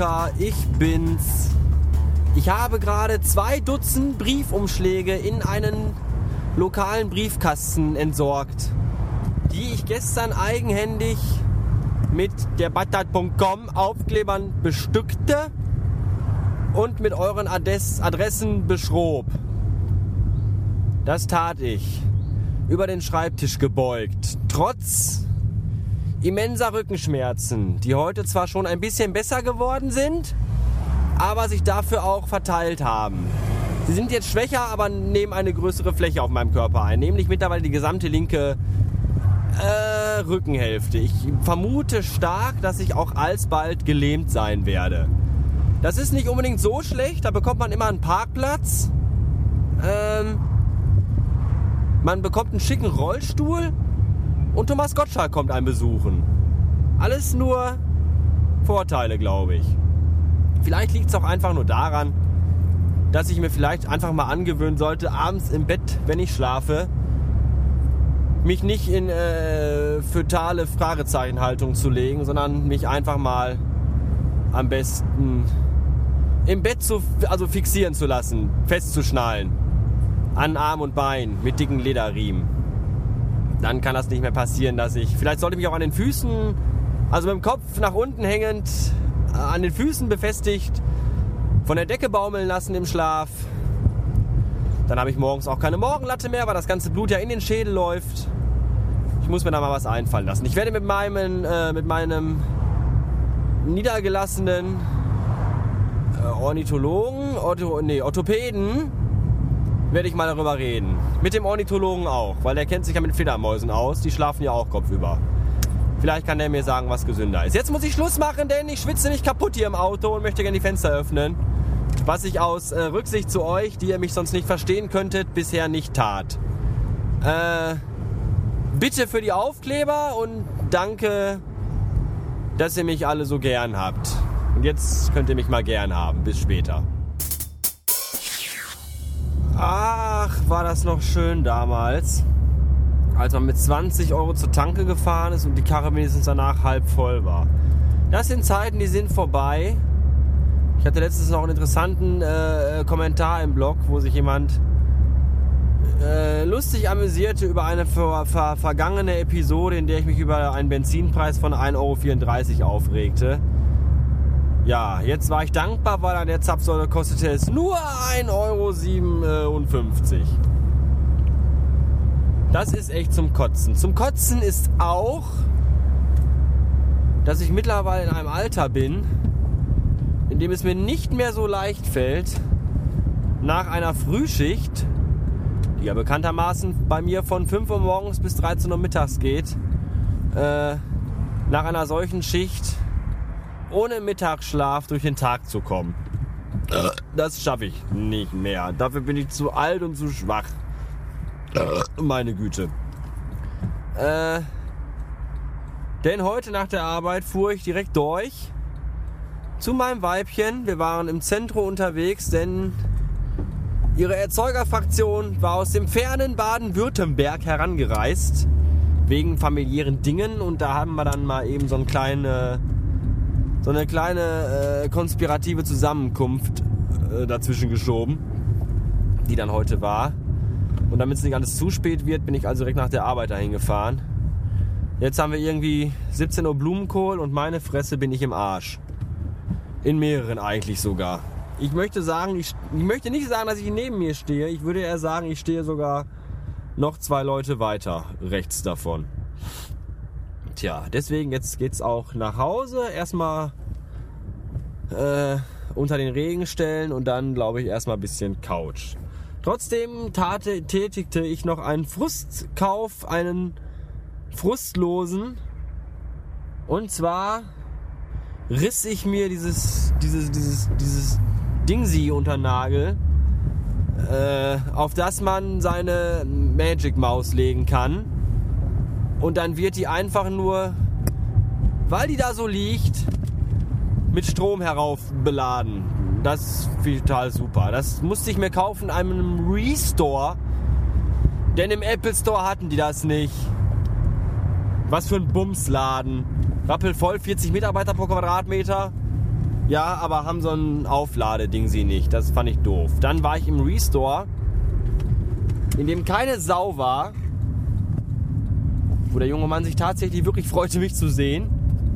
Volker, ich bin's. Ich habe gerade zwei Dutzend Briefumschläge in einen lokalen Briefkasten entsorgt, die ich gestern eigenhändig mit der Batat.com Aufklebern bestückte und mit euren Adressen beschrob. Das tat ich. Über den Schreibtisch gebeugt. Trotz immenser Rückenschmerzen, die heute zwar schon ein bisschen besser geworden sind, aber sich dafür auch verteilt haben. Sie sind jetzt schwächer, aber nehmen eine größere Fläche auf meinem Körper ein, nämlich mittlerweile die gesamte linke äh, Rückenhälfte. Ich vermute stark, dass ich auch alsbald gelähmt sein werde. Das ist nicht unbedingt so schlecht, da bekommt man immer einen Parkplatz. Ähm, man bekommt einen schicken Rollstuhl und Thomas Gottschalk kommt einen besuchen. Alles nur Vorteile, glaube ich. Vielleicht liegt es auch einfach nur daran, dass ich mir vielleicht einfach mal angewöhnen sollte, abends im Bett, wenn ich schlafe, mich nicht in äh, fötale Fragezeichenhaltung zu legen, sondern mich einfach mal am besten im Bett zu, also fixieren zu lassen, festzuschnallen. An Arm und Bein mit dicken Lederriemen. Dann kann das nicht mehr passieren, dass ich. Vielleicht sollte ich mich auch an den Füßen, also mit dem Kopf nach unten hängend, äh, an den Füßen befestigt, von der Decke baumeln lassen im Schlaf. Dann habe ich morgens auch keine Morgenlatte mehr, weil das ganze Blut ja in den Schädel läuft. Ich muss mir da mal was einfallen lassen. Ich werde mit meinem, äh, mit meinem niedergelassenen äh, Ornithologen, Ortho, nee, Orthopäden, werde ich mal darüber reden. Mit dem Ornithologen auch, weil der kennt sich ja mit Fledermäusen aus. Die schlafen ja auch kopfüber. Vielleicht kann der mir sagen, was gesünder ist. Jetzt muss ich Schluss machen, denn ich schwitze nicht kaputt hier im Auto und möchte gerne die Fenster öffnen. Was ich aus äh, Rücksicht zu euch, die ihr mich sonst nicht verstehen könntet, bisher nicht tat. Äh, bitte für die Aufkleber und danke, dass ihr mich alle so gern habt. Und jetzt könnt ihr mich mal gern haben. Bis später. Ach, war das noch schön damals, als man mit 20 Euro zur Tanke gefahren ist und die Karre wenigstens danach halb voll war. Das sind Zeiten, die sind vorbei. Ich hatte letztens noch einen interessanten äh, Kommentar im Blog, wo sich jemand äh, lustig amüsierte über eine ver ver vergangene Episode, in der ich mich über einen Benzinpreis von 1,34 Euro aufregte. Ja, jetzt war ich dankbar, weil an der Zapfsäule kostete es nur 1,57 Euro. Das ist echt zum Kotzen. Zum Kotzen ist auch, dass ich mittlerweile in einem Alter bin, in dem es mir nicht mehr so leicht fällt, nach einer Frühschicht, die ja bekanntermaßen bei mir von 5 Uhr morgens bis 13 Uhr mittags geht, äh, nach einer solchen Schicht ohne Mittagsschlaf durch den Tag zu kommen. Das schaffe ich nicht mehr. Dafür bin ich zu alt und zu schwach. Meine Güte. Äh, denn heute nach der Arbeit fuhr ich direkt durch zu meinem Weibchen. Wir waren im Zentrum unterwegs, denn ihre Erzeugerfraktion war aus dem fernen Baden-Württemberg herangereist. Wegen familiären Dingen. Und da haben wir dann mal eben so einen kleinen so eine kleine äh, konspirative Zusammenkunft äh, dazwischen geschoben, die dann heute war. Und damit es nicht alles zu spät wird, bin ich also direkt nach der Arbeit dahin gefahren. Jetzt haben wir irgendwie 17 Uhr Blumenkohl und meine Fresse bin ich im Arsch. In mehreren eigentlich sogar. Ich möchte sagen, ich, ich möchte nicht sagen, dass ich neben mir stehe. Ich würde eher sagen, ich stehe sogar noch zwei Leute weiter rechts davon. Tja, deswegen jetzt geht's auch nach Hause. Erstmal äh, unter den Regen stellen und dann glaube ich erstmal ein bisschen Couch. Trotzdem tate, tätigte ich noch einen Frustkauf, einen frustlosen. Und zwar riss ich mir dieses, dieses, dieses, dieses Dingsi unter Nagel, äh, auf das man seine Magic Maus legen kann und dann wird die einfach nur, weil die da so liegt, mit Strom heraufbeladen. Das ist total super. Das musste ich mir kaufen in einem Restore. Denn im Apple Store hatten die das nicht. Was für ein Bumsladen. Rappelvoll, 40 Mitarbeiter pro Quadratmeter. Ja, aber haben so ein Aufladeding sie nicht. Das fand ich doof. Dann war ich im Restore, in dem keine Sau war. Wo der junge Mann sich tatsächlich wirklich freute, mich zu sehen.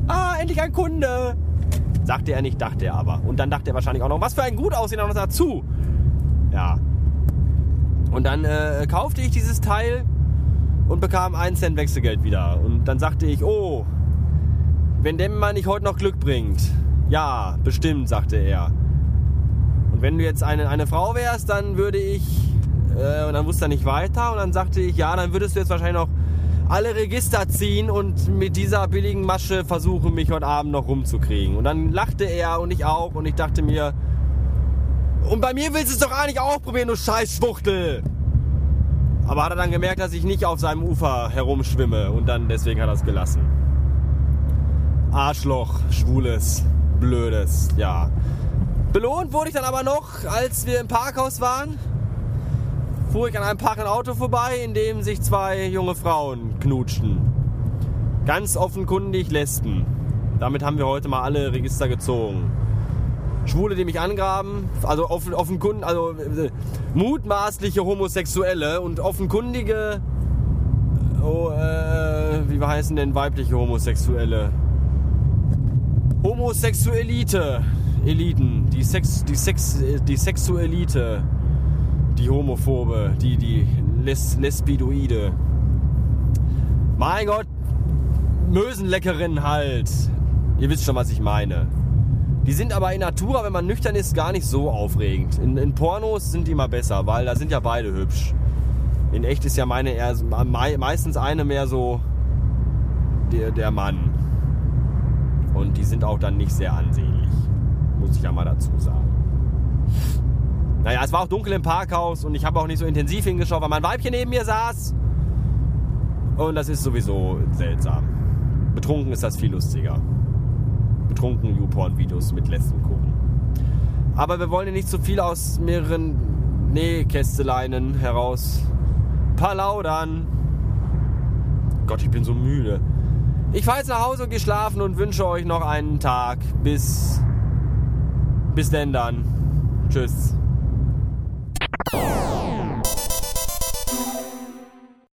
Ah, endlich ein Kunde! Sagte er nicht, dachte er aber. Und dann dachte er wahrscheinlich auch noch, was für ein gut aussehender noch dazu. Ja. Und dann äh, kaufte ich dieses Teil und bekam einen Cent Wechselgeld wieder. Und dann sagte ich, oh, wenn der Mann nicht heute noch Glück bringt. Ja, bestimmt, sagte er. Und wenn du jetzt eine, eine Frau wärst, dann würde ich, äh, und dann wusste er nicht weiter, und dann sagte ich, ja, dann würdest du jetzt wahrscheinlich noch alle Register ziehen und mit dieser billigen Masche versuchen, mich heute Abend noch rumzukriegen. Und dann lachte er und ich auch, und ich dachte mir, und bei mir willst du es doch eigentlich auch probieren, du Scheißschwuchtel. Aber hat er dann gemerkt, dass ich nicht auf seinem Ufer herumschwimme und dann deswegen hat er es gelassen. Arschloch, schwules, blödes, ja. Belohnt wurde ich dann aber noch, als wir im Parkhaus waren, fuhr ich an einem parkenden Auto vorbei, in dem sich zwei junge Frauen knutschten. Ganz offenkundig Lesben. Damit haben wir heute mal alle Register gezogen. Schwule, die mich angraben, also offen, offenkundig, also äh, mutmaßliche Homosexuelle und offenkundige, oh, äh, wie heißen denn weibliche Homosexuelle? Homosexuelite, Eliten, die Sex, die Sex, die Sexuelite, die Homophobe, die, die Les, Lesbidoide. Mein Gott, Mösenleckerin halt. Ihr wisst schon, was ich meine. Die sind aber in Natura, wenn man nüchtern ist, gar nicht so aufregend. In, in Pornos sind die immer besser, weil da sind ja beide hübsch. In echt ist ja meine eher meistens eine mehr so der, der Mann. Und die sind auch dann nicht sehr ansehnlich. Muss ich ja mal dazu sagen. Naja, es war auch dunkel im Parkhaus und ich habe auch nicht so intensiv hingeschaut, weil mein Weibchen neben mir saß. Und das ist sowieso seltsam. Betrunken ist das viel lustiger betrunken YouPorn-Videos mit Lesben gucken. Aber wir wollen ja nicht zu viel aus mehreren Nähkästeleinen heraus palaudern. Gott, ich bin so müde. Ich fahre jetzt nach Hause und gehe schlafen und wünsche euch noch einen Tag. Bis. Bis denn dann. Tschüss.